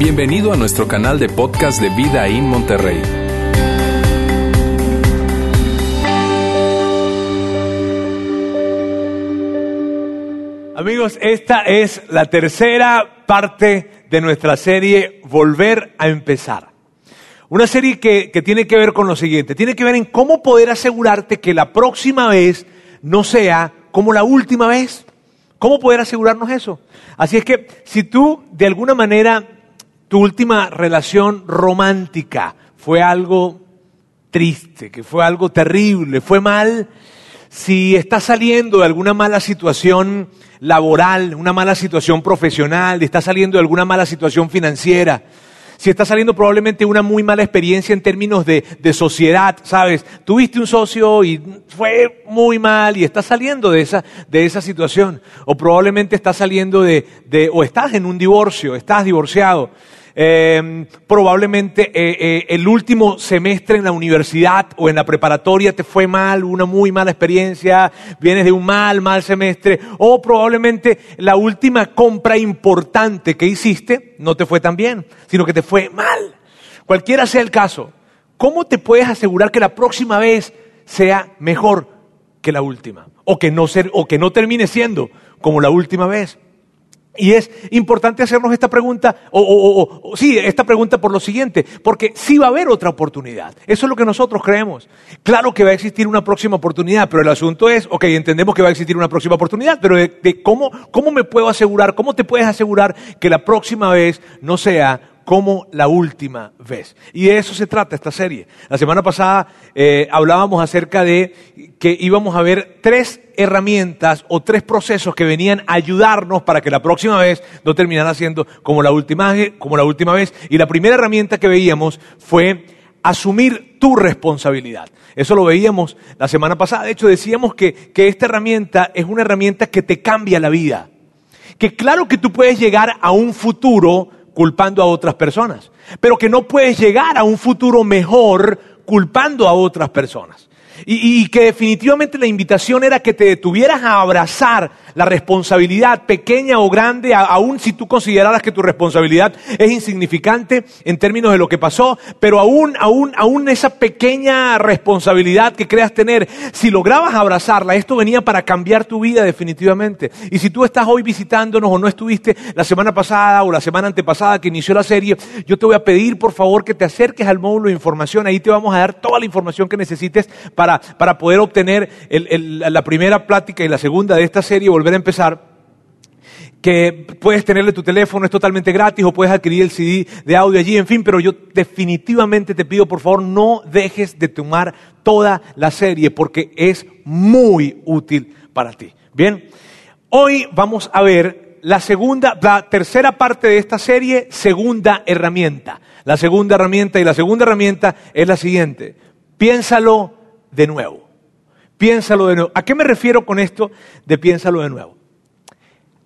Bienvenido a nuestro canal de podcast de Vida en Monterrey. Amigos, esta es la tercera parte de nuestra serie Volver a empezar. Una serie que, que, tiene que ver con lo siguiente, tiene que ver en cómo poder asegurarte que la próxima vez no sea como la última vez. ¿Cómo poder asegurarnos eso? Así es que si tú de alguna manera tu última relación romántica fue algo triste, que fue algo terrible, fue mal, si estás saliendo de alguna mala situación laboral, una mala situación profesional, estás saliendo de alguna mala situación financiera, si estás saliendo probablemente una muy mala experiencia en términos de, de, sociedad, ¿sabes? Tuviste un socio y fue muy mal y estás saliendo de esa, de esa situación. O probablemente estás saliendo de, de, o estás en un divorcio, estás divorciado. Eh, probablemente eh, eh, el último semestre en la universidad o en la preparatoria te fue mal, una muy mala experiencia, vienes de un mal, mal semestre, o probablemente la última compra importante que hiciste no te fue tan bien, sino que te fue mal. Cualquiera sea el caso, ¿cómo te puedes asegurar que la próxima vez sea mejor que la última? O que no, ser, o que no termine siendo como la última vez. Y es importante hacernos esta pregunta, o, o, o, sí, esta pregunta por lo siguiente, porque sí va a haber otra oportunidad. Eso es lo que nosotros creemos. Claro que va a existir una próxima oportunidad, pero el asunto es, ok, entendemos que va a existir una próxima oportunidad, pero de, de cómo, cómo me puedo asegurar, cómo te puedes asegurar que la próxima vez no sea como la última vez. Y de eso se trata esta serie. La semana pasada eh, hablábamos acerca de que íbamos a ver tres herramientas o tres procesos que venían a ayudarnos para que la próxima vez no terminara siendo como la última, como la última vez. Y la primera herramienta que veíamos fue asumir tu responsabilidad. Eso lo veíamos la semana pasada. De hecho, decíamos que, que esta herramienta es una herramienta que te cambia la vida. Que claro que tú puedes llegar a un futuro culpando a otras personas, pero que no puedes llegar a un futuro mejor culpando a otras personas. Y, que definitivamente la invitación era que te detuvieras a abrazar la responsabilidad, pequeña o grande, aun si tú consideraras que tu responsabilidad es insignificante en términos de lo que pasó, pero aún, aún, aún esa pequeña responsabilidad que creas tener, si lograbas abrazarla, esto venía para cambiar tu vida definitivamente. Y si tú estás hoy visitándonos o no estuviste la semana pasada o la semana antepasada que inició la serie, yo te voy a pedir por favor que te acerques al módulo de información, ahí te vamos a dar toda la información que necesites para para, poder obtener la primera plática y la segunda de esta serie, volver a empezar, que puedes tenerle tu teléfono, es totalmente gratis, o puedes adquirir el CD de audio allí, en fin, pero yo definitivamente te pido, por favor, no dejes de tomar toda la serie, porque es muy útil para ti. Bien, hoy vamos a ver la segunda, la tercera parte de esta serie, segunda herramienta. La segunda herramienta y la segunda herramienta es la siguiente. Piénsalo de nuevo. Piénsalo de nuevo. ¿A qué me refiero con esto de piénsalo de nuevo?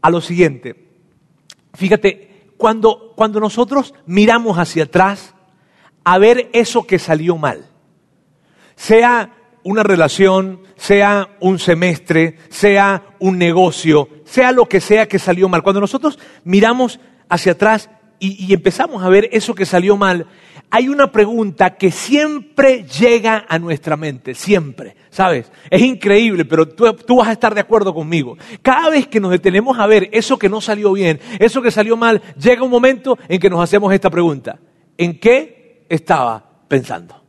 A lo siguiente. Fíjate, cuando, cuando nosotros miramos hacia atrás a ver eso que salió mal, sea una relación, sea un semestre, sea un negocio, sea lo que sea que salió mal, cuando nosotros miramos hacia atrás y, y empezamos a ver eso que salió mal, hay una pregunta que siempre llega a nuestra mente, siempre, ¿sabes? Es increíble, pero tú, tú, vas a estar de acuerdo conmigo. Cada vez que nos detenemos a ver eso que no salió bien, eso que salió mal, llega un momento en que nos hacemos esta pregunta. ¿En qué estaba pensando?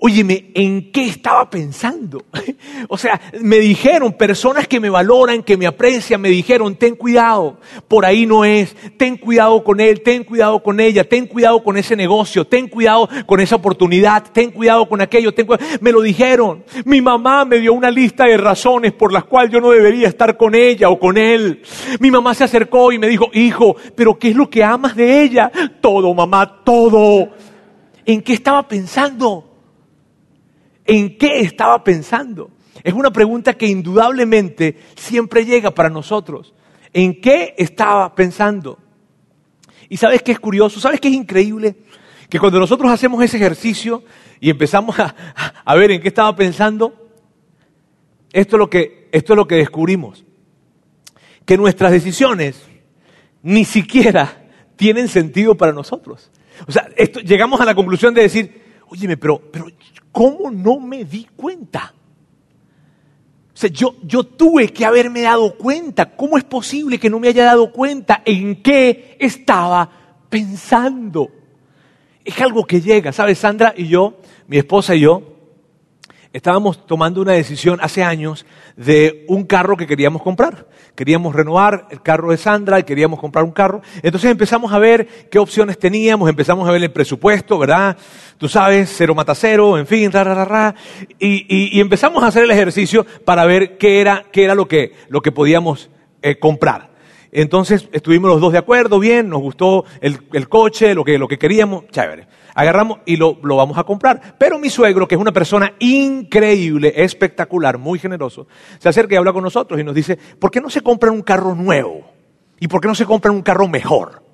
Óyeme, ¿en qué estaba pensando? o sea, me dijeron, personas que me valoran, que me aprecian, me dijeron, ten cuidado, por ahí no es, ten cuidado con él, ten cuidado con ella, ten cuidado con ese negocio, ten cuidado con esa oportunidad, ten cuidado con aquello, ten cuidado. Me lo dijeron. Mi mamá me dio una lista de razones por las cuales yo no debería estar con ella o con él. Mi mamá se acercó y me dijo, hijo, pero ¿qué es lo que amas de ella? Todo, mamá, todo. ¿En qué estaba pensando? ¿En qué estaba pensando? Es una pregunta que indudablemente siempre llega para nosotros. ¿En qué estaba pensando? Y sabes qué es curioso, sabes qué es increíble, que cuando nosotros hacemos ese ejercicio y empezamos a, a ver en qué estaba pensando, esto es, lo que, esto es lo que descubrimos, que nuestras decisiones ni siquiera tienen sentido para nosotros. O sea, llegamos a la conclusión de decir, óyeme, pero, pero ¿cómo no me di cuenta? O sea, yo, yo tuve que haberme dado cuenta. ¿Cómo es posible que no me haya dado cuenta en qué estaba pensando? Es algo que llega, ¿sabes? Sandra y yo, mi esposa y yo, estábamos tomando una decisión hace años de un carro que queríamos comprar. Queríamos renovar el carro de Sandra y queríamos comprar un carro. Entonces empezamos a ver qué opciones teníamos, empezamos a ver el presupuesto, ¿verdad? Tú sabes, cero mata cero, en fin, ra, ra, ra, y, empezamos a hacer el ejercicio para ver qué era, qué era lo, que, lo que podíamos eh, comprar. Entonces estuvimos los dos de acuerdo, bien, nos gustó el, el coche, lo que, lo que queríamos, chévere agarramos y lo, vamos a comprar. Pero mi suegro, que es una persona increíble, espectacular, muy generoso, se acerca y habla con nosotros y nos dice, ¿por qué no se compran un carro nuevo? ¿Y por qué no se compran un carro mejor?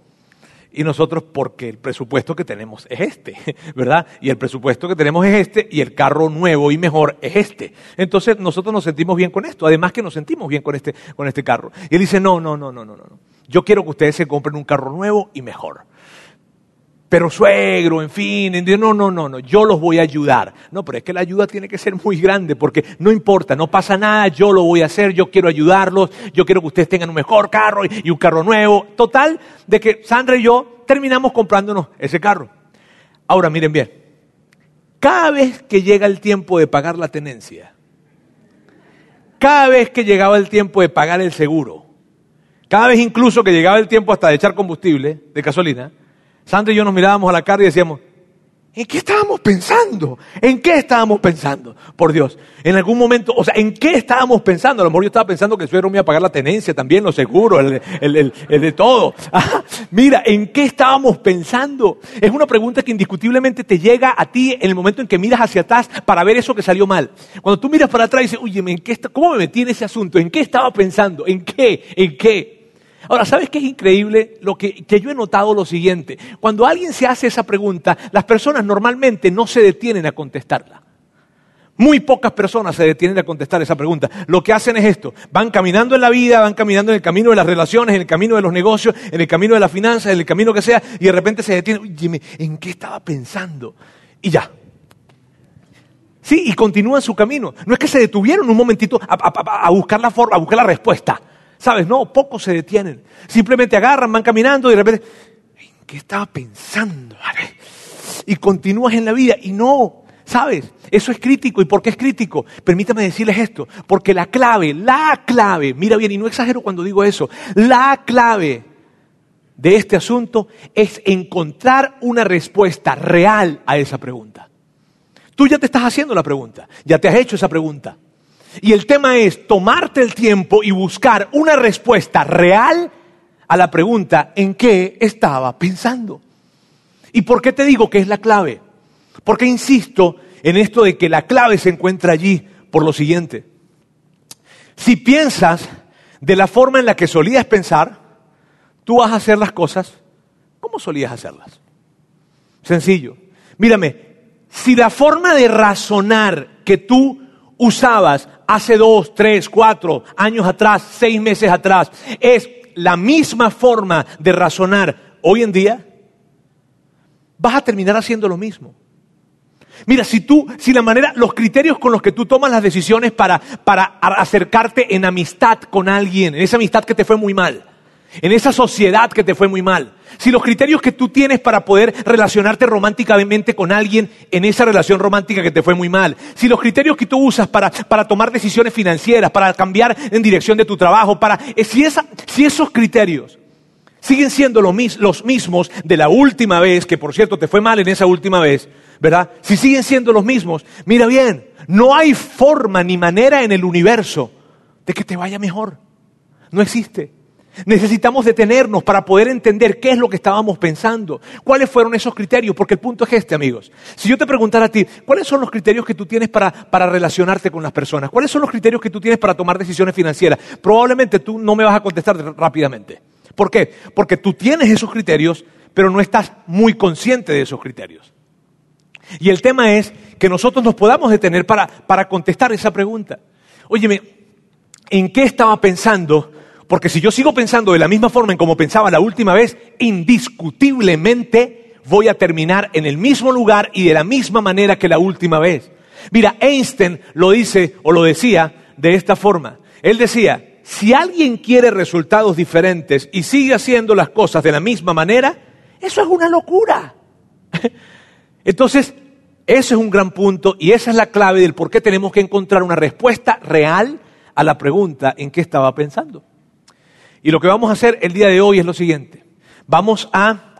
Y nosotros, porque el presupuesto que tenemos es este, ¿verdad? Y el presupuesto que tenemos es este, y el carro nuevo y mejor es este. Entonces nosotros nos sentimos bien con esto, además que nos sentimos bien con este, con este carro. Y él dice, no, no, no, no, no, no. Yo quiero que ustedes se compren un carro nuevo y mejor pero suegro, en fin, no, no, no, no, yo los voy a ayudar. No, pero es que la ayuda tiene que ser muy grande porque no importa, no pasa nada, yo lo voy a hacer, yo quiero ayudarlos, yo quiero que ustedes tengan un mejor carro y un carro nuevo. Total, de que Sandra y yo terminamos comprándonos ese carro. Ahora, miren bien, cada vez que llega el tiempo de pagar la tenencia, cada vez que llegaba el tiempo de pagar el seguro, cada vez incluso que llegaba el tiempo hasta de echar combustible, de gasolina, Sandra y yo nos mirábamos a la cara y decíamos, ¿en qué estábamos pensando? ¿En qué estábamos pensando? Por Dios, en algún momento, o sea, ¿en qué estábamos pensando? A lo mejor yo estaba pensando que el suegro me iba a pagar la tenencia también, lo seguro, el, de todo. Ah, mira, ¿en qué estábamos pensando? Es una pregunta que indiscutiblemente te llega a ti en el momento en que miras hacia atrás para ver eso que salió mal. Cuando tú miras para atrás y dices, oye, ¿en qué ¿cómo me metí en ese asunto? ¿En qué estaba pensando? ¿En qué? ¿En qué? Ahora, ¿sabes qué es increíble? Lo que, yo he notado lo siguiente. Cuando alguien se hace esa pregunta, las personas normalmente no se detienen a contestarla. Muy pocas personas se detienen a contestar esa pregunta. Lo que hacen es esto. Van caminando en la vida, van caminando en el camino de las relaciones, en el camino de los negocios, en el camino de las finanzas, en el camino que sea, y de repente se detienen. Oye, ¿en qué estaba pensando? Y ya. Sí, y continúan su camino. No es que se detuvieron un momentito a buscar la forma, a buscar la respuesta. ¿Sabes? No, pocos se detienen. Simplemente agarran, van caminando y de repente, ¿en qué estaba pensando? Y continúas en la vida y no, ¿sabes? Eso es crítico. ¿Y por qué es crítico? Permítame decirles esto. Porque la clave, la clave, mira bien, y no exagero cuando digo eso, la clave de este asunto es encontrar una respuesta real a esa pregunta. Tú ya te estás haciendo la pregunta, ya te has hecho esa pregunta. Y el tema es tomarte el tiempo y buscar una respuesta real a la pregunta en qué estaba pensando. ¿Y por qué te digo que es la clave? Porque insisto en esto de que la clave se encuentra allí por lo siguiente. Si piensas de la forma en la que solías pensar, tú vas a hacer las cosas como solías hacerlas. Sencillo. Mírame, si la forma de razonar que tú usabas hace dos, tres, cuatro años atrás, seis meses atrás, es la misma forma de razonar hoy en día, vas a terminar haciendo lo mismo. Mira, si tú, si la manera, los criterios con los que tú tomas las decisiones para, para acercarte en amistad con alguien, en esa amistad que te fue muy mal, en esa sociedad que te fue muy mal, si los criterios que tú tienes para poder relacionarte románticamente con alguien en esa relación romántica que te fue muy mal, si los criterios que tú usas para, tomar decisiones financieras, para cambiar en dirección de tu trabajo, para, eh, si, si esos criterios siguen siendo los mismos de la última vez, que por cierto te fue mal en esa última vez, ¿verdad? Si siguen siendo los mismos, mira bien, no hay forma ni manera en el universo de que te vaya mejor. No existe. Necesitamos detenernos para poder entender qué es lo que estábamos pensando, cuáles fueron esos criterios, porque el punto es este, amigos. Si yo te preguntara a ti, ¿cuáles son los criterios que tú tienes para, para relacionarte con las personas? ¿Cuáles son los criterios que tú tienes para tomar decisiones financieras? Probablemente tú no me vas a contestar rápidamente. ¿Por qué? Porque tú tienes esos criterios, pero no estás muy consciente de esos criterios. Y el tema es que nosotros nos podamos detener para, para contestar esa pregunta. Óyeme, ¿en qué estaba pensando Porque si yo sigo pensando de la misma forma en como pensaba la última vez, indiscutiblemente voy a terminar en el mismo lugar y de la misma manera que la última vez. Mira, Einstein lo dice o lo decía de esta forma. Él decía, si alguien quiere resultados diferentes y sigue haciendo las cosas de la misma manera, eso es una locura. Entonces, eso es un gran punto y esa es la clave del por qué tenemos que encontrar una respuesta real a la pregunta en qué estaba pensando. Y lo que vamos a hacer el día de hoy es lo siguiente. Vamos a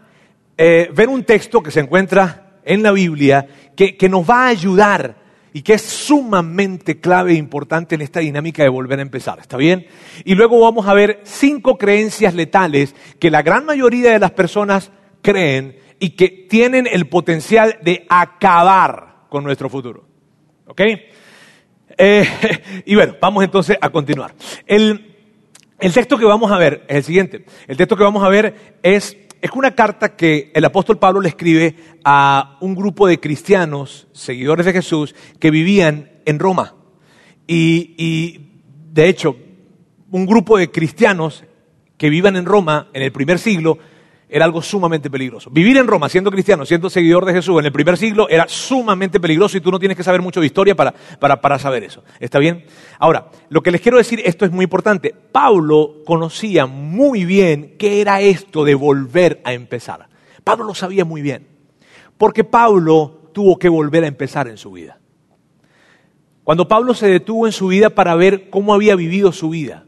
eh, ver un texto que se encuentra en la Biblia que, nos va a ayudar y que es sumamente clave e importante en esta dinámica de volver a empezar. ¿Está bien? Y luego vamos a ver cinco creencias letales que la gran mayoría de las personas creen y que tienen el potencial de acabar con nuestro futuro. ¿Ok? Eh, y bueno, vamos entonces a continuar. El, el, texto que vamos a ver es el siguiente. El texto que vamos a ver es, es una carta que el apóstol Pablo le escribe a un grupo de cristianos, seguidores de Jesús, que vivían en Roma. Y, y de hecho, un grupo de cristianos que vivan en Roma en el primer siglo era algo sumamente peligroso. Vivir en Roma siendo cristiano, siendo seguidor de Jesús en el primer siglo era sumamente peligroso y tú no tienes que saber mucho de historia para, para, saber eso. ¿Está bien? Ahora, lo que les quiero decir, esto es muy importante. Pablo conocía muy bien qué era esto de volver a empezar. Pablo lo sabía muy bien. Porque Pablo tuvo que volver a empezar en su vida. Cuando Pablo se detuvo en su vida para ver cómo había vivido su vida,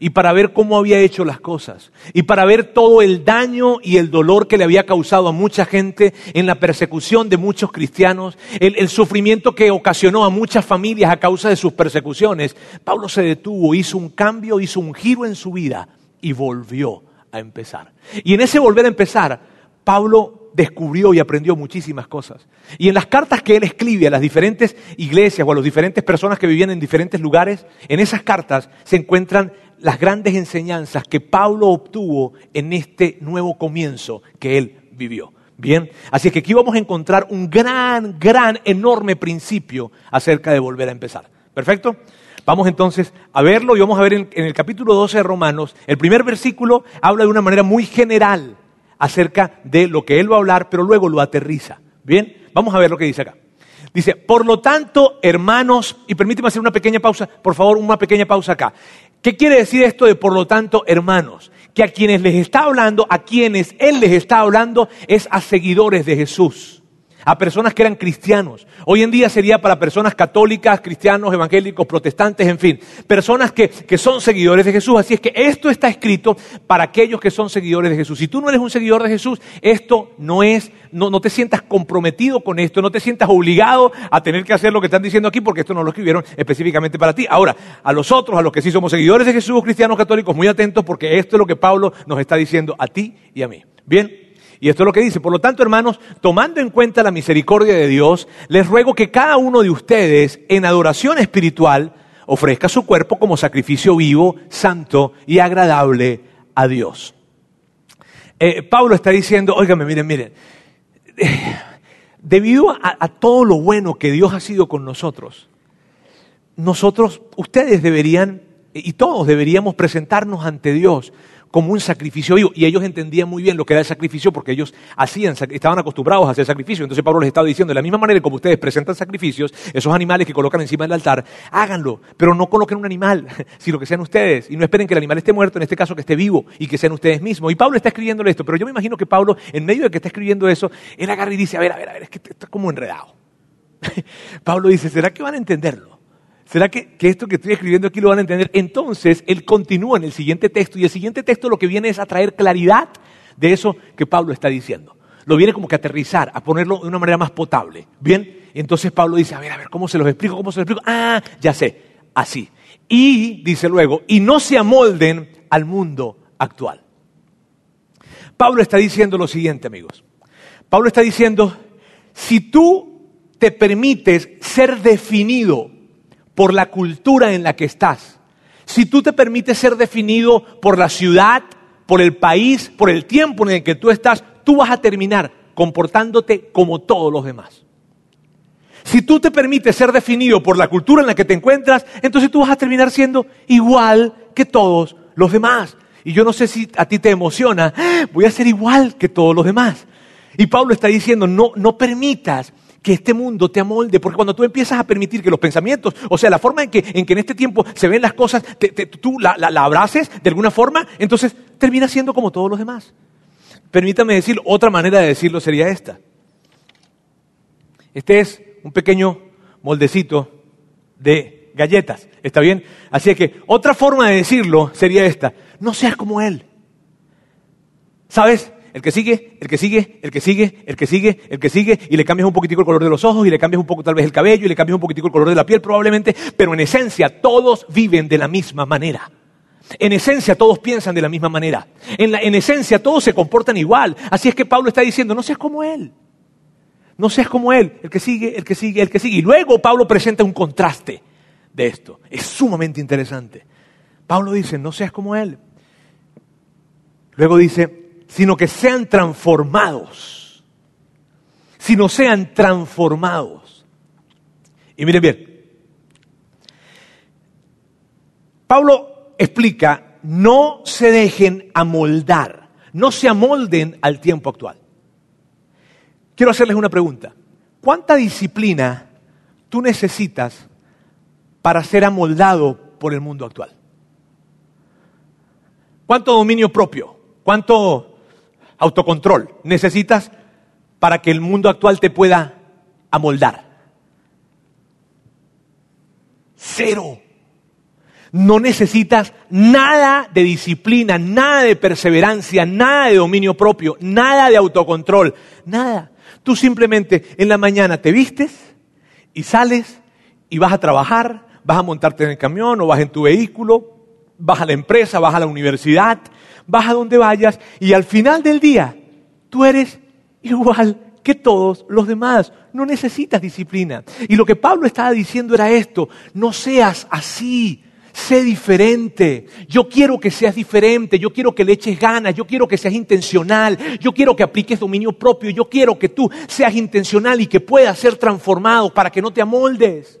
y para ver cómo había hecho las cosas y para ver todo el daño y el dolor que le había causado a mucha gente en la persecución de muchos cristianos, el, sufrimiento que ocasionó a muchas familias a causa de sus persecuciones, Pablo se detuvo, hizo un cambio, hizo un giro en su vida y volvió a empezar. Y en ese volver a empezar, Pablo descubrió y aprendió muchísimas cosas. Y en las cartas que él escribe a las diferentes iglesias o a las diferentes personas que vivían en diferentes lugares, en esas cartas se encuentran las grandes enseñanzas que Pablo obtuvo en este nuevo comienzo que él vivió. Bien, así que aquí vamos a encontrar un gran, gran, enorme principio acerca de volver a empezar. ¿Perfecto? Vamos entonces a verlo y vamos a ver en, el capítulo 12 de Romanos, el primer versículo habla de una manera muy general acerca de lo que él va a hablar, pero luego lo aterriza. Bien, vamos a ver lo que dice acá. Dice, por lo tanto, hermanos, y permíteme hacer una pequeña pausa, por favor, una pequeña pausa acá. ¿Qué quiere decir esto de por lo tanto, hermanos? Que a quienes les está hablando, a quienes Él les está hablando, es a seguidores de Jesús a personas que eran cristianos. Hoy en día sería para personas católicas, cristianos, evangélicos, protestantes, en fin, personas que, son seguidores de Jesús. Así es que esto está escrito para aquellos que son seguidores de Jesús. Si tú no eres un seguidor de Jesús, esto no es, no, no te sientas comprometido con esto, no te sientas obligado a tener que hacer lo que están diciendo aquí, porque esto no lo escribieron específicamente para ti. Ahora, a los otros, a los que sí somos seguidores de Jesús, cristianos, católicos, muy atentos, porque esto es lo que Pablo nos está diciendo a ti y a mí. Bien. Y esto es lo que dice. Por lo tanto, hermanos, tomando en cuenta la misericordia de Dios, les ruego que cada uno de ustedes, en adoración espiritual, ofrezca su cuerpo como sacrificio vivo, santo y agradable a Dios. Eh, Pablo está diciendo, óigame, miren, miren, debido a todo lo bueno que Dios ha sido con nosotros, nosotros, ustedes deberían, y todos deberíamos presentarnos ante Dios como un sacrificio vivo. Y ellos entendían muy bien lo que era el sacrificio porque ellos hacían, estaban acostumbrados a hacer sacrificio. Entonces Pablo les estaba diciendo, de la misma manera como ustedes presentan sacrificios, esos animales que colocan encima del altar, háganlo, pero no coloquen un animal, sino que sean ustedes. Y no esperen que el animal esté muerto, en este caso que esté vivo, y que sean ustedes mismos. Y Pablo está escribiéndole esto, pero yo me imagino que Pablo, en medio de que está escribiendo eso, él agarra y dice, a ver, a ver, a ver, es que está como enredado. Pablo dice, ¿será que van a entenderlo? ¿Será que, esto que estoy escribiendo aquí lo van a entender? Entonces, él continúa en el siguiente texto y el siguiente texto lo que viene es a traer claridad de eso que Pablo está diciendo. Lo viene como que aterrizar, a ponerlo de una manera más potable. Bien, entonces Pablo dice, a ver, a ver, ¿cómo se los explico? ¿Cómo se los explico? Ah, ya sé, así. Y, dice luego, y no se amolden al mundo actual. Pablo está diciendo lo siguiente, amigos. Pablo está diciendo, si tú te permites ser definido por la cultura en la que estás, si tú te permites ser definido por la ciudad, por el país, por el tiempo en el que tú estás, tú vas a terminar comportándote como todos los demás. Si tú te permites ser definido por la cultura en la que te encuentras, entonces tú vas a terminar siendo igual que todos los demás. Y yo no sé si a ti te emociona, ¡Ah! voy a ser igual que todos los demás. Y Pablo está diciendo, no, no permitas que este mundo te amolde, porque cuando tú empiezas a permitir que los pensamientos, o sea, la forma en que en, que en este tiempo se ven las cosas, tú la, la, abraces de alguna forma, entonces termina siendo como todos los demás. Permítame decir, otra manera de decirlo sería esta. Este es un pequeño moldecito de galletas, ¿está bien? Así que otra forma de decirlo sería esta, no seas como él. ¿Sabes? El que sigue, el que sigue, el que sigue, el que sigue, el que sigue, y le cambias un poquitico el color de los ojos, y le cambias un poco tal vez el cabello, y le cambias un poquitico el color de la piel probablemente, pero en esencia todos viven de la misma manera. En esencia todos piensan de la misma manera. En, en esencia todos se comportan igual. Así es que Pablo está diciendo, no seas como él. No seas como él, el que sigue, el que sigue, el que sigue. Y luego Pablo presenta un contraste de esto. Es sumamente interesante. Pablo dice, no seas como él. Luego dice, sino que sean transformados. Sino sean transformados. Y miren bien, Pablo explica, no se dejen amoldar, no se amolden al tiempo actual. Quiero hacerles una pregunta. ¿Cuánta disciplina tú necesitas para ser amoldado por el mundo actual? ¿Cuánto dominio propio? ¿Cuánto autocontrol necesitas para que el mundo actual te pueda amoldar? Cero. No necesitas nada de disciplina, nada de perseverancia, nada de dominio propio, nada de autocontrol, nada. Tú simplemente en la mañana te vistes y sales y vas a trabajar, vas a montarte en el camión o vas en tu vehículo, vas a la empresa, vas a la universidad, vas a donde vayas y al final del día tú eres igual que todos los demás. No necesitas disciplina. Y lo que Pablo estaba diciendo era esto, no seas así. Sé diferente. Yo quiero que seas diferente. Yo quiero que le eches ganas. Yo quiero que seas intencional. Yo quiero que apliques dominio propio. Yo quiero que tú seas intencional y que puedas ser transformado para que no te amoldes.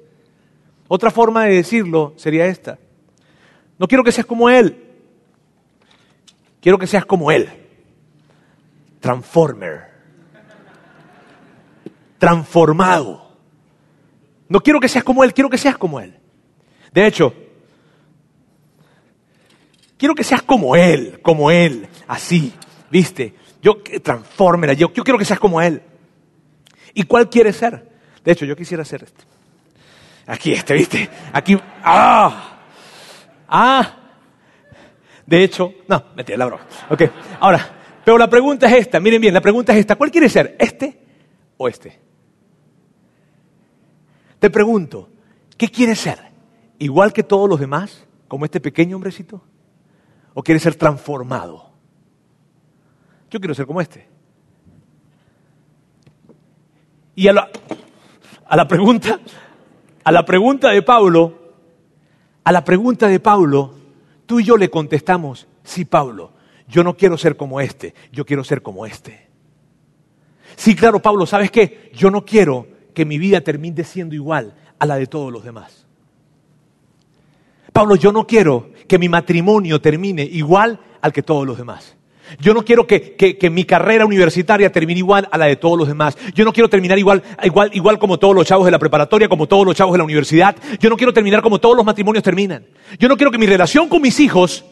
Otra forma de decirlo sería esta. No quiero que seas como Él. Quiero que seas como Él. Transformer. Transformado. No quiero que seas como Él, quiero que seas como Él. De hecho, quiero que seas como Él, como Él, así, ¿viste? Yo, transformer, yo, yo quiero que seas como Él. ¿Y cuál quieres ser? De hecho, yo quisiera ser este. Aquí este, ¿viste? Aquí, ¡ah! ¡Ah! De hecho, no, metí la broma. Ok, ahora, pero la pregunta es esta, miren bien, la pregunta es esta, ¿cuál quiere ser? ¿Este o este? Te pregunto, ¿qué quiere ser? ¿Igual que todos los demás, como este pequeño hombrecito? ¿O quiere ser transformado? Yo quiero ser como este. Y a la, a la pregunta, a la pregunta de Pablo, a la pregunta de Pablo, Tú y yo le contestamos, sí, Pablo, yo no quiero ser como este, yo quiero ser como este. Sí, claro, Pablo, ¿sabes qué? Yo no quiero que mi vida termine siendo igual a la de todos los demás. Pablo, yo no quiero que mi matrimonio termine igual al que todos los demás. Yo no quiero que, mi carrera universitaria termine igual a la de todos los demás. Yo no quiero terminar igual, igual, igual como todos los chavos de la preparatoria, como todos los chavos de la universidad. Yo no quiero terminar como todos los matrimonios terminan. Yo no quiero que mi relación con mis hijos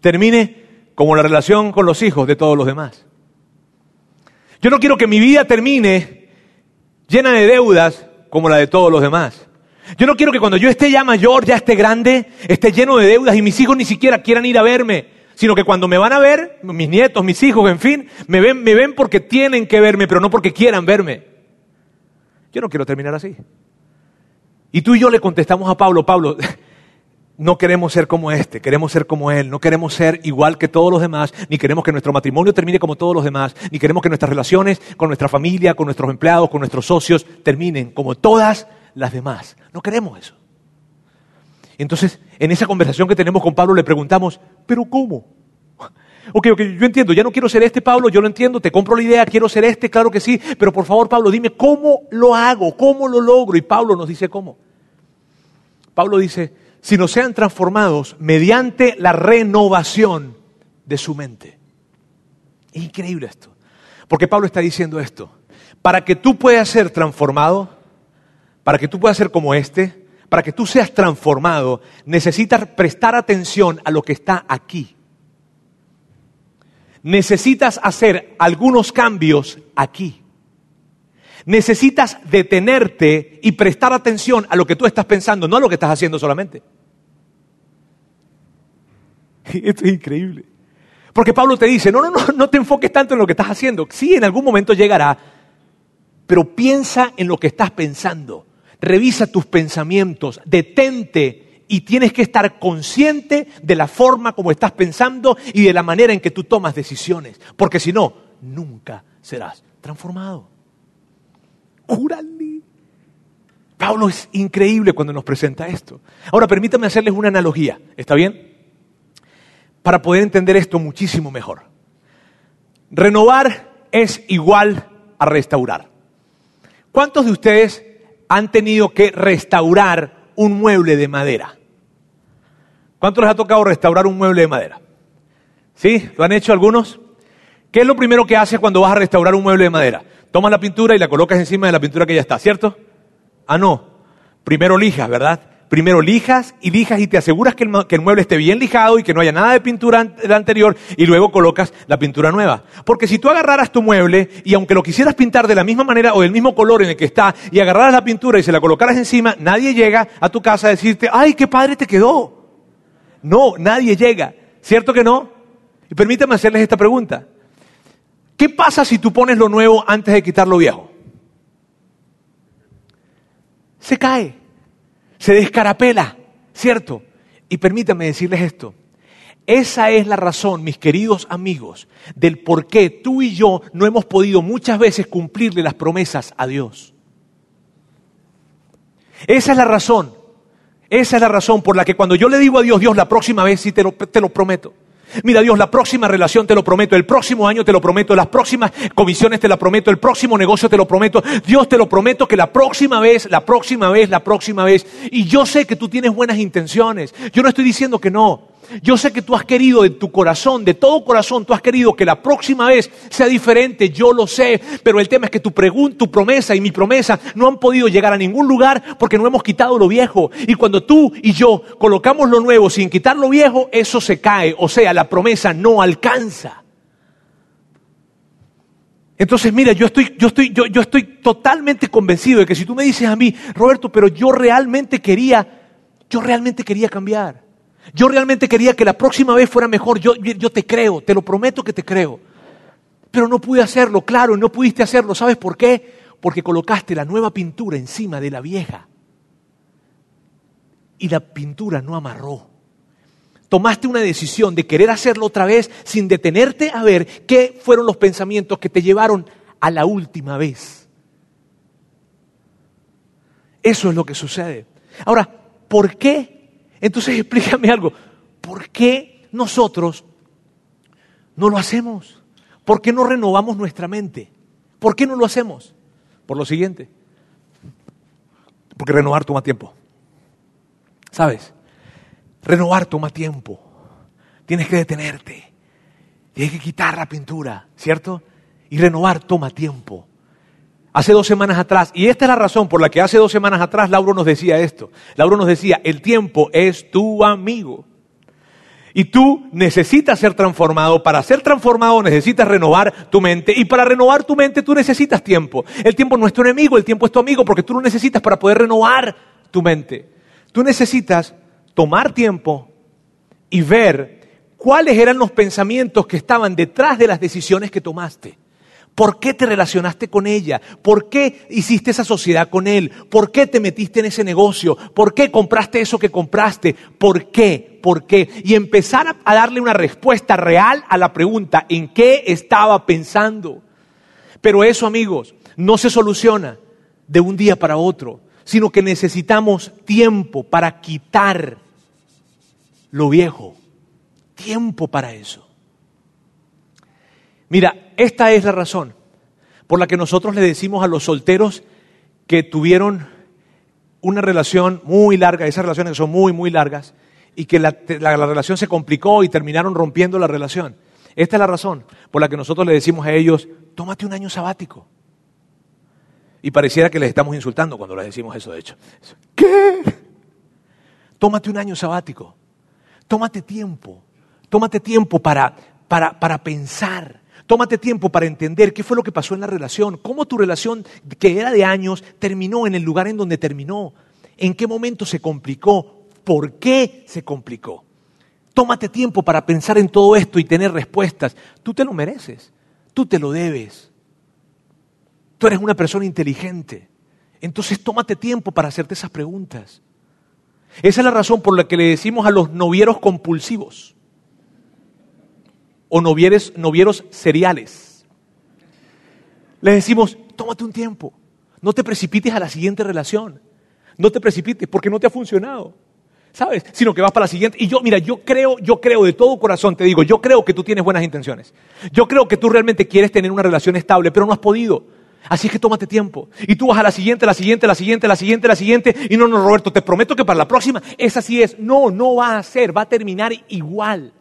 termine como la relación con los hijos de todos los demás. Yo no quiero que mi vida termine llena de deudas como la de todos los demás. Yo no quiero que cuando yo esté ya mayor, ya esté grande, esté lleno de deudas y mis hijos ni siquiera quieran ir a verme sino que cuando me van a ver, mis nietos, mis hijos, en fin, me ven, me ven porque tienen que verme, pero no porque quieran verme. Yo no quiero terminar así. Y tú y yo le contestamos a Pablo, Pablo, no queremos ser como este, queremos ser como él, no queremos ser igual que todos los demás, ni queremos que nuestro matrimonio termine como todos los demás, ni queremos que nuestras relaciones con nuestra familia, con nuestros empleados, con nuestros socios terminen como todas las demás. No queremos eso. Entonces, en esa conversación que tenemos con Pablo le preguntamos, ¿pero cómo? Ok, ok, yo entiendo, ya no quiero ser este, Pablo, yo lo entiendo, te compro la idea, quiero ser este, claro que sí, pero por favor, Pablo, dime cómo lo hago, cómo lo logro. Y Pablo nos dice cómo. Pablo dice, sino sean transformados mediante la renovación de su mente. Increíble esto, porque Pablo está diciendo esto. Para que tú puedas ser transformado, para que tú puedas ser como este, para que tú seas transformado, necesitas prestar atención a lo que está aquí. Necesitas hacer algunos cambios aquí. Necesitas detenerte y prestar atención a lo que tú estás pensando, no a lo que estás haciendo solamente. Esto es increíble. Porque Pablo te dice, no, no, no, no te enfoques tanto en lo que estás haciendo. Sí, en algún momento llegará, pero piensa en lo que estás pensando. Revisa tus pensamientos, detente y tienes que estar consciente de la forma como estás pensando y de la manera en que tú tomas decisiones. Porque si no, nunca serás transformado. Júrale. Pablo es increíble cuando nos presenta esto. Ahora, permítame hacerles una analogía. ¿Está bien? para poder entender esto muchísimo mejor. Renovar es igual a restaurar. ¿Cuántos de ustedes han tenido que restaurar un mueble de madera? ¿Cuántos les ha tocado restaurar un mueble de madera? ¿Sí? ¿Lo han hecho algunos? ¿Qué es lo primero que haces cuando vas a restaurar un mueble de madera? Tomas la pintura y la colocas encima de la pintura que ya está, ¿cierto? Ah, no. Primero lijas, ¿verdad? Primero lijas y lijas y te aseguras que el, mueble esté bien lijado y que no haya nada de pintura anterior y luego colocas la pintura nueva. Porque si tú agarraras tu mueble y aunque lo quisieras pintar de la misma manera o del mismo color en el que está y agarraras la pintura y se la colocaras encima, nadie llega a tu casa a decirte, ay, qué padre te quedó. No, nadie llega. ¿Cierto que no? Y permítame hacerles esta pregunta. ¿Qué pasa si tú pones lo nuevo antes de quitar lo viejo? Se cae se descarapela, ¿cierto? Y permítanme decirles esto. Esa es la razón, mis queridos amigos, del por qué tú y yo no hemos podido muchas veces cumplirle las promesas a Dios. Esa es la razón. Esa es la razón por la que cuando yo le digo a Dios, Dios, la próxima vez sí te lo, te lo prometo. Mira Dios, la próxima relación te lo prometo, el próximo año te lo prometo, las próximas comisiones te lo prometo, el próximo negocio te lo prometo. Dios te lo prometo que la próxima vez, la próxima vez, la próxima vez. Y yo sé que tú tienes buenas intenciones. Yo no estoy diciendo que no. Yo sé que tú has querido de tu corazón, de todo corazón, tú has querido que la próxima vez sea diferente, yo lo sé, pero el tema es que tu, tu promesa y mi promesa no han podido llegar a ningún lugar porque no hemos quitado lo viejo. Y cuando tú y yo colocamos lo nuevo sin quitar lo viejo, eso se cae, o sea, la promesa no alcanza. Entonces, mira, yo estoy, yo, estoy, yo, yo estoy totalmente convencido de que si tú me dices a mí, Roberto, pero yo realmente quería, yo realmente quería cambiar. Yo realmente quería que la próxima vez fuera mejor. Yo, yo, te creo, te lo prometo que te creo. Pero no pude hacerlo, claro, no pudiste hacerlo. ¿Sabes por qué? Porque colocaste la nueva pintura encima de la vieja. Y la pintura no amarró. Tomaste una decisión de querer hacerlo otra vez sin detenerte a ver qué fueron los pensamientos que te llevaron a la última vez. Eso es lo que sucede. Ahora, ¿por qué entonces explícame algo, ¿por qué nosotros no lo hacemos? ¿Por qué no renovamos nuestra mente? ¿Por qué no lo hacemos? Por lo siguiente, porque renovar toma tiempo. ¿Sabes? Renovar toma tiempo. Tienes que detenerte. Tienes que quitar la pintura, ¿cierto? Y renovar toma tiempo hace dos semanas atrás, y esta es la razón por la que hace dos semanas atrás Lauro nos decía esto. Lauro nos decía, el tiempo es tu amigo. Y tú necesitas ser transformado. Para ser transformado necesitas renovar tu mente. Y para renovar tu mente tú necesitas tiempo. El tiempo no es tu enemigo, el tiempo es tu amigo porque tú lo necesitas para poder renovar tu mente. Tú necesitas tomar tiempo y ver cuáles eran los pensamientos que estaban detrás de las decisiones que tomaste. ¿Por qué te relacionaste con ella? ¿Por qué hiciste esa sociedad con él? ¿Por qué te metiste en ese negocio? ¿Por qué compraste eso que compraste? ¿Por qué? ¿Por qué? Y empezar a darle una respuesta real a la pregunta, ¿en qué estaba pensando? Pero eso, amigos, no se soluciona de un día para otro, sino que necesitamos tiempo para quitar lo viejo. Tiempo para eso. Mira, esta es la razón por la que nosotros le decimos a los solteros que tuvieron una relación muy larga, esas relaciones que son muy, muy largas, y que la, la, la, relación se complicó y terminaron rompiendo la relación. Esta es la razón por la que nosotros le decimos a ellos, tómate un año sabático. Y pareciera que les estamos insultando cuando les decimos eso, de hecho. ¿Qué? Tómate un año sabático. Tómate tiempo. Tómate tiempo para, para, para pensar. Tómate tiempo para entender qué fue lo que pasó en la relación, cómo tu relación, que era de años, terminó en el lugar en donde terminó, en qué momento se complicó, por qué se complicó. Tómate tiempo para pensar en todo esto y tener respuestas. Tú te lo mereces, tú te lo debes. Tú eres una persona inteligente. Entonces tómate tiempo para hacerte esas preguntas. Esa es la razón por la que le decimos a los novieros compulsivos o novieros, novieros seriales. Les decimos, tómate un tiempo, no te precipites a la siguiente relación, no te precipites porque no te ha funcionado. ¿Sabes? Sino que vas para la siguiente. Y yo, mira, yo creo, yo creo de todo corazón, te digo, yo creo que tú tienes buenas intenciones. Yo creo que tú realmente quieres tener una relación estable, pero no has podido. Así es que tómate tiempo. Y tú vas a la siguiente, la siguiente, la siguiente, la siguiente, la siguiente. Y no, no, Roberto, te prometo que para la próxima esa sí es. No, no va a ser, va a terminar igual.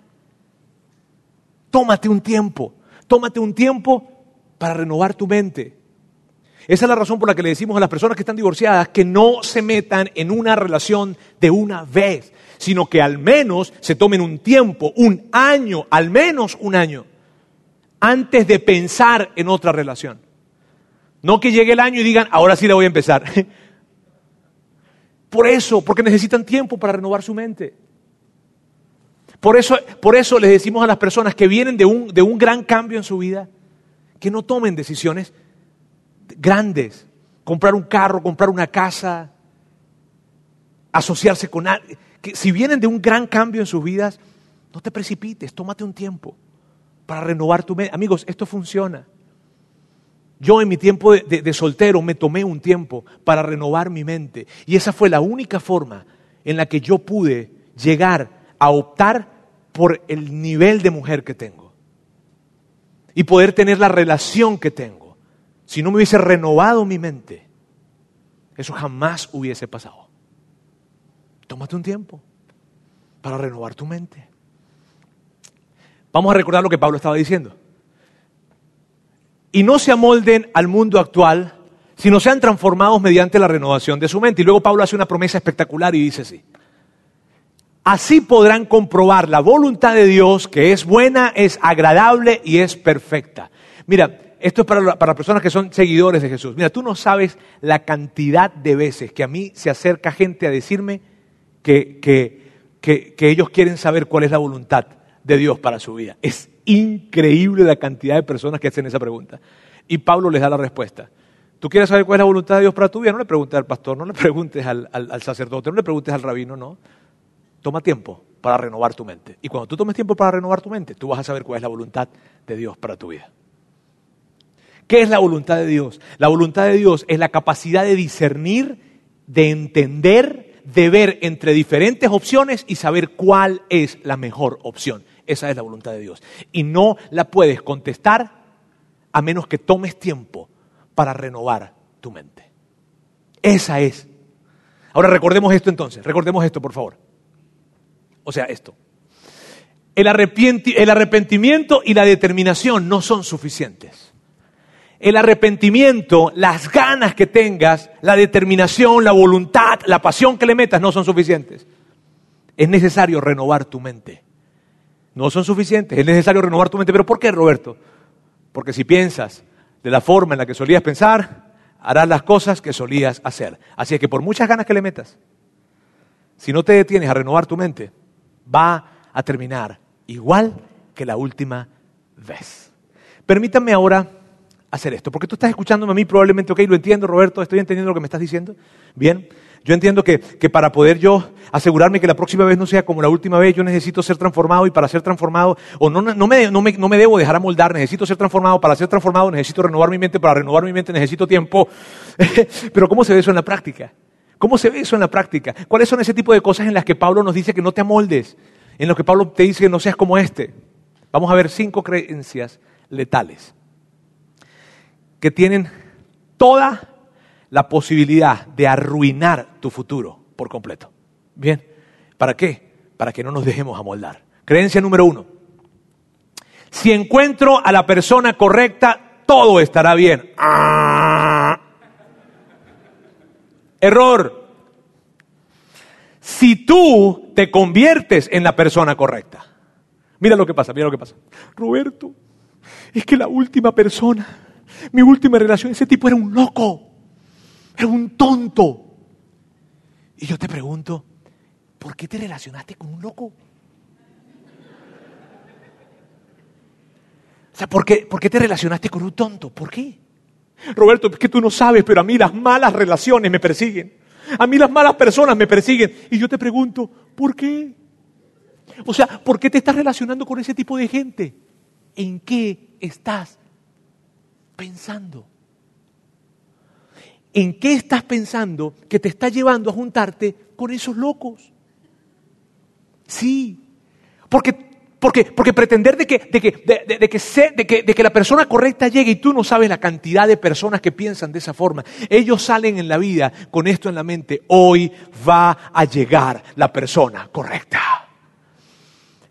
Tómate un tiempo. Tómate un tiempo para renovar tu mente. Esa es la razón por la que le decimos a las personas que están divorciadas que no se metan en una relación de una vez, sino que al menos se tomen un tiempo, un año, al menos un año, antes de pensar en otra relación. No que llegue el año y digan, ahora sí la voy a empezar. Por eso, porque necesitan tiempo para renovar su mente. Por eso, por eso les decimos a las personas que vienen de un, de un gran cambio en su vida, que no tomen decisiones grandes, comprar un carro, comprar una casa, asociarse con alguien. Que si vienen de un gran cambio en sus vidas, no te precipites, tómate un tiempo para renovar tu mente. Amigos, esto funciona. Yo en mi tiempo de, de, de, soltero me tomé un tiempo para renovar mi mente y esa fue la única forma en la que yo pude llegar a optar por el nivel de mujer que tengo y poder tener la relación que tengo. Si no me hubiese renovado mi mente, eso jamás hubiese pasado. Tómate un tiempo para renovar tu mente. Vamos a recordar lo que Pablo estaba diciendo y no se amolden al mundo actual, sino sean transformados mediante la renovación de su mente. Y luego Pablo hace una promesa espectacular y dice así. Así podrán comprobar la voluntad de Dios que es buena, es agradable y es perfecta. Mira, esto es para, para personas que son seguidores de Jesús. Mira, tú no sabes la cantidad de veces que a mí se acerca gente a decirme que, que, que, ellos quieren saber cuál es la voluntad de Dios para su vida. Es increíble la cantidad de personas que hacen esa pregunta. Y Pablo les da la respuesta. ¿Tú quieres saber cuál es la voluntad de Dios para tu vida? No le preguntes al pastor, no le preguntes al, al sacerdote, no le preguntes al rabino, no. Toma tiempo para renovar tu mente. Y cuando tú tomes tiempo para renovar tu mente, tú vas a saber cuál es la voluntad de Dios para tu vida. ¿Qué es la voluntad de Dios? La voluntad de Dios es la capacidad de discernir, de entender, de ver entre diferentes opciones y saber cuál es la mejor opción. Esa es la voluntad de Dios. Y no la puedes contestar a menos que tomes tiempo para renovar tu mente. Esa es. Ahora recordemos esto entonces, recordemos esto por favor. O sea, esto. El, el arrepentimiento y la determinación no son suficientes. El arrepentimiento, las ganas que tengas, la determinación, la voluntad, la pasión que le metas no son suficientes. Es necesario renovar tu mente no son suficientes. Es necesario renovar tu mente. ¿Pero por qué, Roberto? Porque si piensas de la forma en la que solías pensar, harás las cosas que solías hacer. Así es que por muchas ganas que le metas, si no te detienes a renovar tu mente, va a terminar igual que la última vez. Permítanme ahora hacer esto, porque tú estás escuchándome a mí probablemente, ok, lo entiendo, Roberto, estoy entendiendo lo que me estás diciendo. Bien, yo entiendo que, que, para poder yo asegurarme que la próxima vez no sea como la última vez, yo necesito ser transformado y para ser transformado, o no, no, me, no, me, no me debo dejar amoldar, necesito ser transformado, para ser transformado necesito renovar mi mente, para renovar mi mente necesito tiempo. Pero ¿cómo se ve eso en la práctica? ¿Cómo se ve eso en la práctica? ¿Cuáles son ese tipo de cosas en las que Pablo nos dice que no te amoldes? En lo que Pablo te dice que no seas como este. Vamos a ver cinco creencias letales que tienen toda la posibilidad de arruinar tu futuro por completo. Bien, ¿para qué? Para que no nos dejemos amoldar. Creencia número uno. Si encuentro a la persona correcta, todo estará bien. Error. Si tú te conviertes en la persona correcta. Mira lo que pasa, mira lo que pasa. Roberto, es que la última persona, mi última relación, ese tipo era un loco, era un tonto. Y yo te pregunto, ¿por qué te relacionaste con un loco? O sea, ¿por qué, ¿por qué te relacionaste con un tonto? ¿Por qué? Roberto, es que tú no sabes, pero a mí las malas relaciones me persiguen. A mí las malas personas me persiguen. Y yo te pregunto, ¿por qué? O sea, ¿por qué te estás relacionando con ese tipo de gente? ¿En qué estás pensando? ¿En qué estás pensando que te está llevando a juntarte con esos locos? Sí, porque porque, porque pretender de que, de, que, de, que de, que, de que la persona correcta llegue y tú no sabes la cantidad de personas que piensan de esa forma. Ellos salen en la vida con esto en la mente. Hoy va a llegar la persona correcta.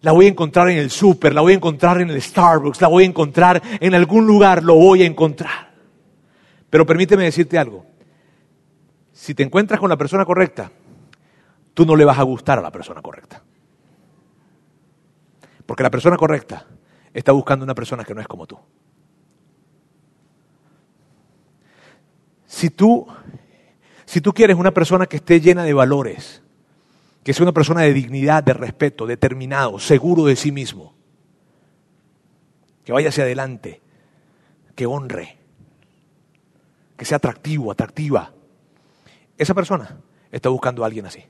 La voy a encontrar en el súper, la voy a encontrar en el Starbucks, la voy a encontrar en algún lugar, lo voy a encontrar. Pero permíteme decirte algo. Si te encuentras con la persona correcta, tú no le vas a gustar a la persona correcta. Porque la persona correcta está buscando una persona que no es como tú. Si tú, si tú quieres una persona que esté llena de valores, que sea una persona de dignidad, de respeto, determinado, seguro de sí mismo, que vaya hacia adelante, que honre, que sea atractivo, atractiva, esa persona está buscando a alguien así.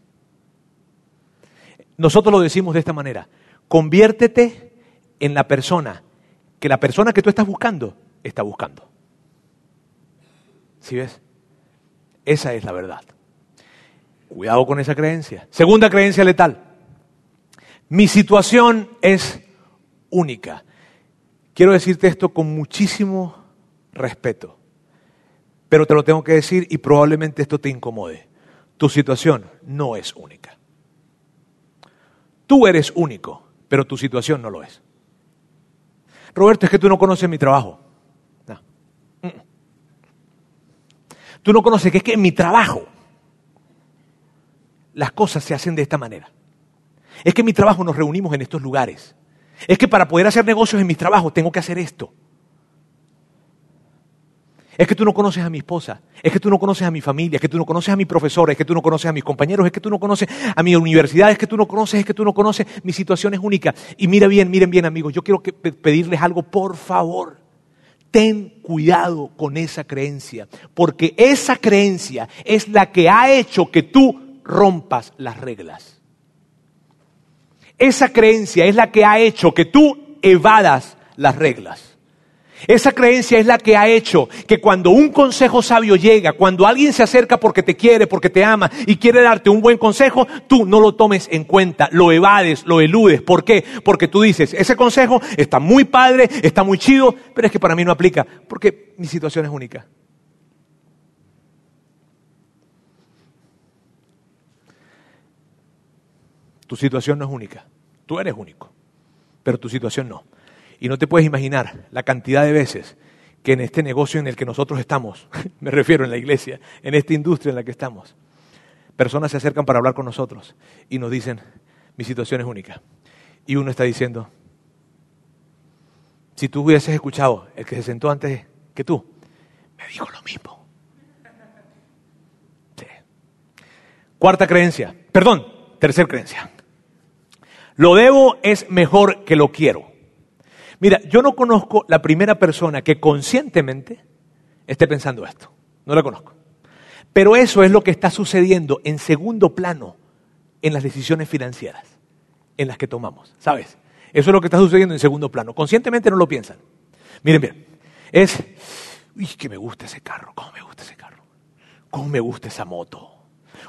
Nosotros lo decimos de esta manera, Conviértete en la persona que la persona que tú estás buscando está buscando. ¿Sí ves? Esa es la verdad. Cuidado con esa creencia. Segunda creencia letal. Mi situación es única. Quiero decirte esto con muchísimo respeto, pero te lo tengo que decir y probablemente esto te incomode. Tu situación no es única. Tú eres único pero tu situación no lo es. Roberto, es que tú no conoces mi trabajo. No. Tú no conoces que es que en mi trabajo las cosas se hacen de esta manera. Es que en mi trabajo nos reunimos en estos lugares. Es que para poder hacer negocios en mi trabajo tengo que hacer esto. Es que tú no conoces a mi esposa, es que tú no conoces a mi familia, es que tú no conoces a mi profesor, es que tú no conoces a mis compañeros, es que tú no conoces a mi universidad, es que tú no conoces, es que tú no conoces, mi situación es única. Y mira bien, miren bien amigos, yo quiero pedirles algo, por favor. Ten cuidado con esa creencia, porque esa creencia es la que ha hecho que tú rompas las reglas. Esa creencia es la que ha hecho que tú evadas las reglas. Esa creencia es la que ha hecho que cuando un consejo sabio llega, cuando alguien se acerca porque te quiere, porque te ama y quiere darte un buen consejo, tú no lo tomes en cuenta, lo evades, lo eludes. ¿Por qué? Porque tú dices, ese consejo está muy padre, está muy chido, pero es que para mí no aplica, porque mi situación es única. Tu situación no es única, tú eres único, pero tu situación no. Y no te puedes imaginar la cantidad de veces que en este negocio en el que nosotros estamos, me refiero en la iglesia, en esta industria en la que estamos, personas se acercan para hablar con nosotros y nos dicen, mi situación es única. Y uno está diciendo, si tú hubieses escuchado el que se sentó antes que tú, me dijo lo mismo. Cuarta creencia, perdón, tercer creencia. Lo debo es mejor que lo quiero. Mira, yo no conozco la primera persona que conscientemente esté pensando esto. No la conozco. Pero eso es lo que está sucediendo en segundo plano en las decisiones financieras, en las que tomamos. ¿Sabes? Eso es lo que está sucediendo en segundo plano. Conscientemente no lo piensan. Miren bien, es, uy, que me gusta ese carro, cómo me gusta ese carro, cómo me gusta esa moto,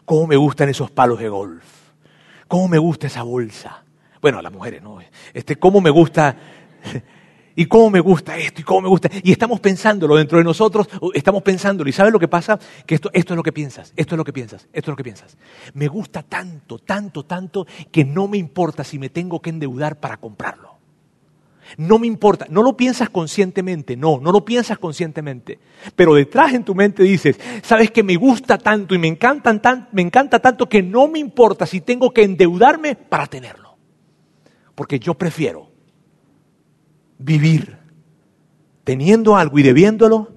cómo me gustan esos palos de golf, cómo me gusta esa bolsa. Bueno, a las mujeres, ¿no? Este, cómo me gusta y cómo me gusta esto y cómo me gusta. Y estamos pensándolo dentro de nosotros, estamos pensándolo. ¿Y sabes lo que pasa? Que esto, esto es lo que piensas, esto es lo que piensas, esto es lo que piensas. Me gusta tanto, tanto, tanto que no me importa si me tengo que endeudar para comprarlo. No me importa, no lo piensas conscientemente, no, no lo piensas conscientemente. Pero detrás en tu mente dices, sabes que me gusta tanto y me, encantan tan, me encanta tanto que no me importa si tengo que endeudarme para tenerlo. Porque yo prefiero vivir teniendo algo y debiéndolo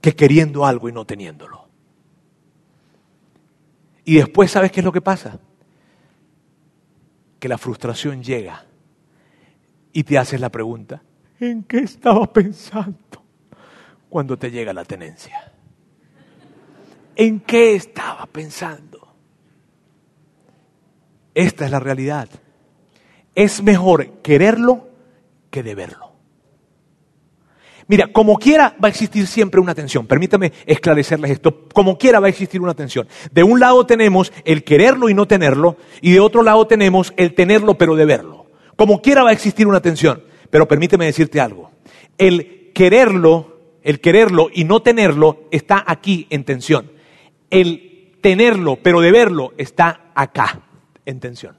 que queriendo algo y no teniéndolo. Y después, ¿sabes qué es lo que pasa? Que la frustración llega y te haces la pregunta, ¿en qué estaba pensando cuando te llega la tenencia? ¿En qué estaba pensando? Esta es la realidad. Es mejor quererlo que deberlo. Mira, como quiera va a existir siempre una tensión. Permítame esclarecerles esto. Como quiera va a existir una tensión. De un lado tenemos el quererlo y no tenerlo, y de otro lado tenemos el tenerlo pero deberlo. Como quiera va a existir una tensión. Pero permíteme decirte algo. El quererlo, el quererlo y no tenerlo está aquí en tensión. El tenerlo pero deberlo está acá en tensión.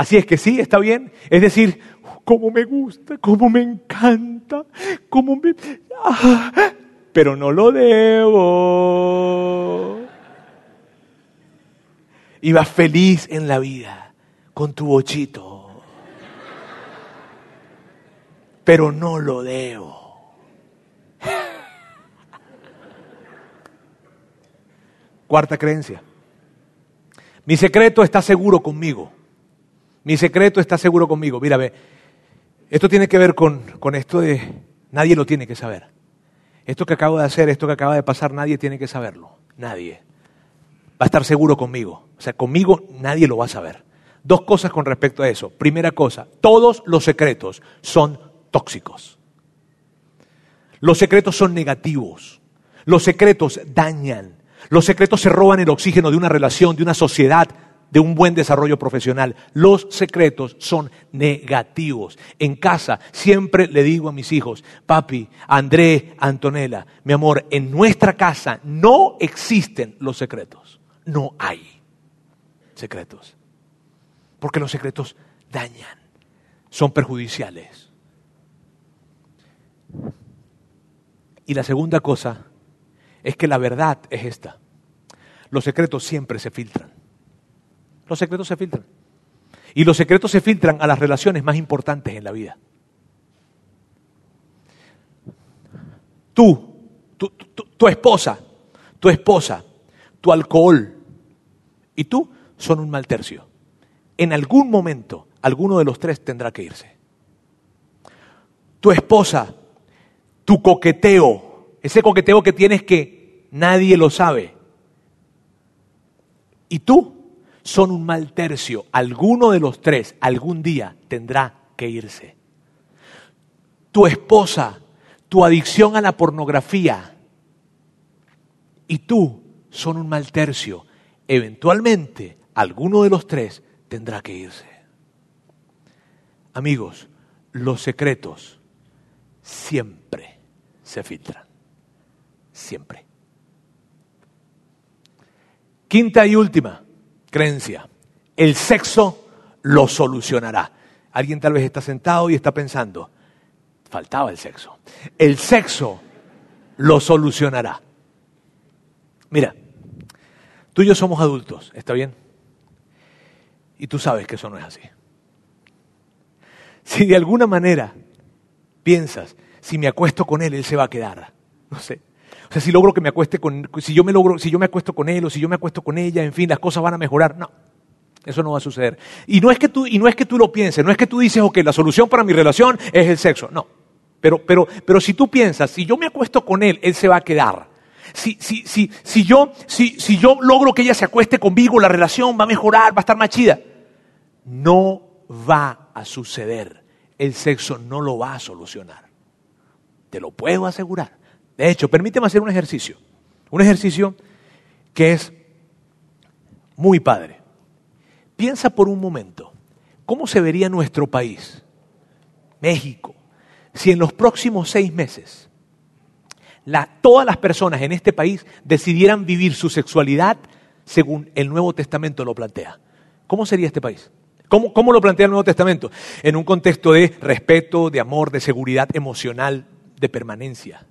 Así es que sí, está bien. Es decir, cómo me gusta, cómo me encanta, cómo me... Ah, pero no lo debo. Iba feliz en la vida con tu bochito. Pero no lo debo. Cuarta creencia. Mi secreto está seguro conmigo. Mi secreto está seguro conmigo. Mira, ve, esto tiene que ver con, con esto de nadie lo tiene que saber. Esto que acabo de hacer, esto que acaba de pasar, nadie tiene que saberlo. Nadie. Va a estar seguro conmigo. O sea, conmigo nadie lo va a saber. Dos cosas con respecto a eso. Primera cosa, todos los secretos son tóxicos. Los secretos son negativos. Los secretos dañan. Los secretos se roban el oxígeno de una relación, de una sociedad, de un buen desarrollo profesional. Los secretos son negativos. En casa siempre le digo a mis hijos, papi, André, Antonella, mi amor, en nuestra casa no existen los secretos. No hay secretos. Porque los secretos dañan, son perjudiciales. Y la segunda cosa es que la verdad es esta. Los secretos siempre se filtran. Los secretos se filtran. Y los secretos se filtran a las relaciones más importantes en la vida. Tú, tu, tu, esposa, tu esposa, tu alcohol y tú son un mal tercio. En algún momento, alguno de los tres tendrá que irse. Tu esposa, tu coqueteo, ese coqueteo que tienes que nadie lo sabe. Y tú son un mal tercio. Alguno de los tres algún día tendrá que irse. Tu esposa, tu adicción a la pornografía y tú son un mal tercio. Eventualmente, alguno de los tres tendrá que irse. Amigos, los secretos siempre se filtran. Siempre. Quinta y última creencia. El sexo lo solucionará. Alguien tal vez está sentado y está pensando, faltaba el sexo. El sexo lo solucionará. Mira, tú y yo somos adultos, ¿está bien? Y tú sabes que eso no es así. Si de alguna manera piensas, si me acuesto con él, él se va a quedar. No sé. O sea, si logro que me acueste con, si yo me logro, si yo me acuesto con él o si yo me acuesto con ella, en fin, las cosas van a mejorar. No, eso no va a suceder. Y no es que tú, y no es que tú lo pienses, no es que tú dices, ok, la solución para mi relación es el sexo. No. Pero, pero, pero si tú piensas, si yo me acuesto con él, él se va a quedar. Si, si, si, si, yo, si, si yo logro que ella se acueste conmigo, la relación va a mejorar, va a estar más chida. No va a suceder. El sexo no lo va a solucionar. Te lo puedo asegurar. De hecho, permíteme hacer un ejercicio. Un ejercicio que es muy padre. Piensa por un momento ¿cómo se vería nuestro país, México, si en los próximos seis meses todas las personas en este país decidieran vivir su sexualidad según el Nuevo Testamento lo plantea? ¿Cómo sería este país? ¿Cómo, ¿Cómo, lo plantea el Nuevo Testamento? En un contexto de respeto, de amor, de seguridad emocional, de permanencia,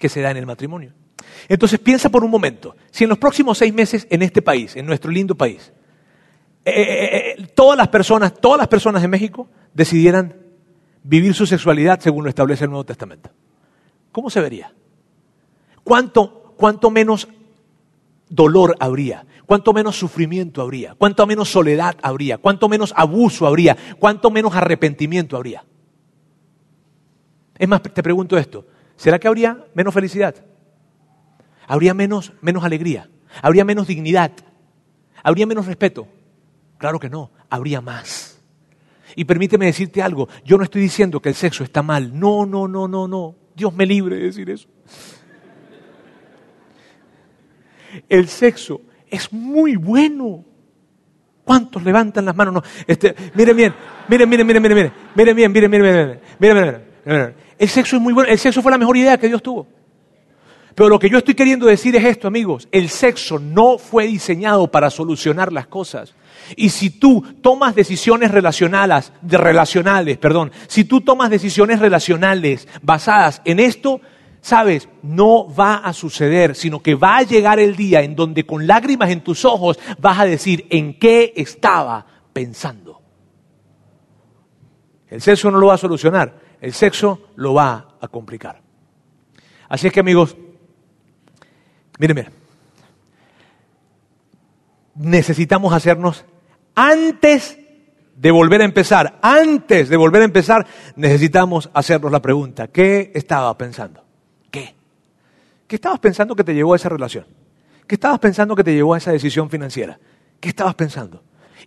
que se da en el matrimonio. Entonces piensa por un momento, si en los próximos seis meses en este país, en nuestro lindo país, eh, eh, eh, todas las personas, todas las personas de México decidieran vivir su sexualidad según lo establece el Nuevo Testamento. ¿Cómo se vería? ¿Cuánto, cuánto menos dolor habría? ¿Cuánto menos sufrimiento habría? ¿Cuánto menos soledad habría? ¿Cuánto menos abuso habría? ¿Cuánto menos arrepentimiento habría? Es más, te pregunto esto, ¿será que habría menos felicidad? ¿Habría menos, menos alegría? ¿Habría menos dignidad? ¿Habría menos respeto? Claro que no, habría más. Y permíteme decirte algo, yo no estoy diciendo que el sexo está mal, no, no, no, no, no, Dios me libre de decir eso. El sexo es muy bueno. ¿Cuántos levantan las manos? No, este, miren bien, miren, miren, miren, miren, miren, miren bien, miren, miren, miren, miren, miren, miren. El sexo es muy bueno, el sexo fue la mejor idea que Dios tuvo. Pero lo que yo estoy queriendo decir es esto, amigos, el sexo no fue diseñado para solucionar las cosas. Y si tú tomas decisiones relacionales, relacionales, perdón, si tú tomas decisiones relacionales basadas en esto, sabes, no va a suceder, sino que va a llegar el día en donde con lágrimas en tus ojos vas a decir en qué estaba pensando. El sexo no lo va a solucionar, el sexo lo va a complicar. Así es que amigos, miren, miren, necesitamos hacernos antes de volver a empezar, antes de volver a empezar, necesitamos hacernos la pregunta, ¿qué estaba pensando? ¿Qué? ¿Qué estabas pensando que te llevó a esa relación? ¿Qué estabas pensando que te llevó a esa decisión financiera? ¿Qué estabas pensando?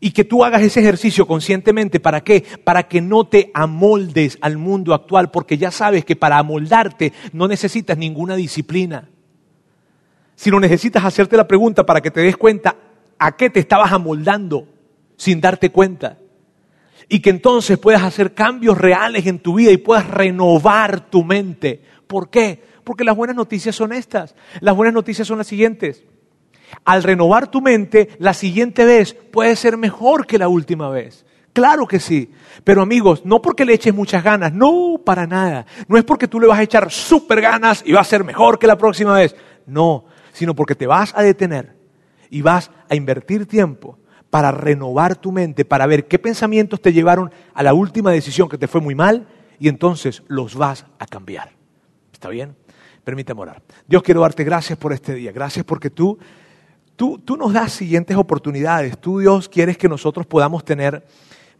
Y que tú hagas ese ejercicio conscientemente, ¿para qué? Para que no te amoldes al mundo actual, porque ya sabes que para amoldarte no necesitas ninguna disciplina, sino necesitas hacerte la pregunta para que te des cuenta a qué te estabas amoldando sin darte cuenta. Y que entonces puedas hacer cambios reales en tu vida y puedas renovar tu mente. ¿Por qué? Porque las buenas noticias son estas. Las buenas noticias son las siguientes. Al renovar tu mente, la siguiente vez puede ser mejor que la última vez. Claro que sí. Pero amigos, no porque le eches muchas ganas, no, para nada. No es porque tú le vas a echar súper ganas y va a ser mejor que la próxima vez. No, sino porque te vas a detener y vas a invertir tiempo para renovar tu mente, para ver qué pensamientos te llevaron a la última decisión que te fue muy mal y entonces los vas a cambiar. ¿Está bien? Permítame orar. Dios quiero darte gracias por este día. Gracias porque tú, tú, tú nos das siguientes oportunidades. Tú, Dios, quieres que nosotros podamos tener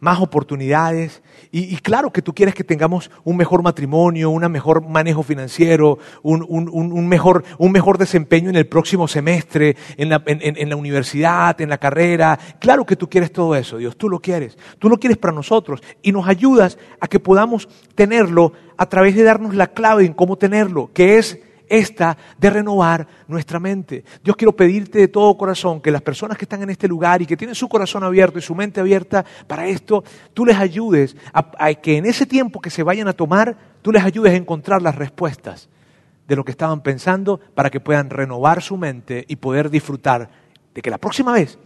más oportunidades. Y, claro que tú quieres que tengamos un mejor matrimonio, un mejor manejo financiero, un, mejor, un mejor, desempeño en el próximo semestre, en la, en la universidad, en la carrera. Claro que tú quieres todo eso, Dios, tú lo quieres. Tú lo quieres para nosotros y nos ayudas a que podamos tenerlo a través de darnos la clave en cómo tenerlo, que es esta de renovar nuestra mente. Dios quiero pedirte de todo corazón que las personas que están en este lugar y que tienen su corazón abierto y su mente abierta para esto, tú les ayudes a, que en ese tiempo que se vayan a tomar, tú les ayudes a encontrar las respuestas de lo que estaban pensando para que puedan renovar su mente y poder disfrutar de que la próxima vez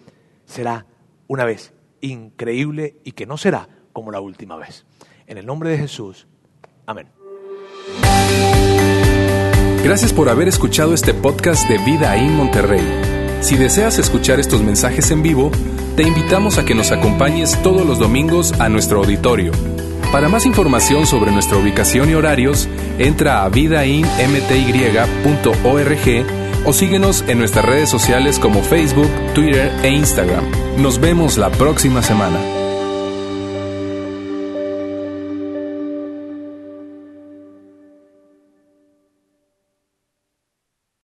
será una vez increíble y que no será como la última vez. En el nombre de Jesús. Amén. Gracias por haber escuchado este podcast de Vida en Monterrey. Si deseas escuchar estos mensajes en vivo, te invitamos a que nos acompañes todos los domingos a nuestro auditorio. Para más información sobre nuestra ubicación y horarios, entra a vidainmty.org o síguenos en nuestras redes sociales como Facebook, Twitter e Instagram. Nos vemos la próxima semana.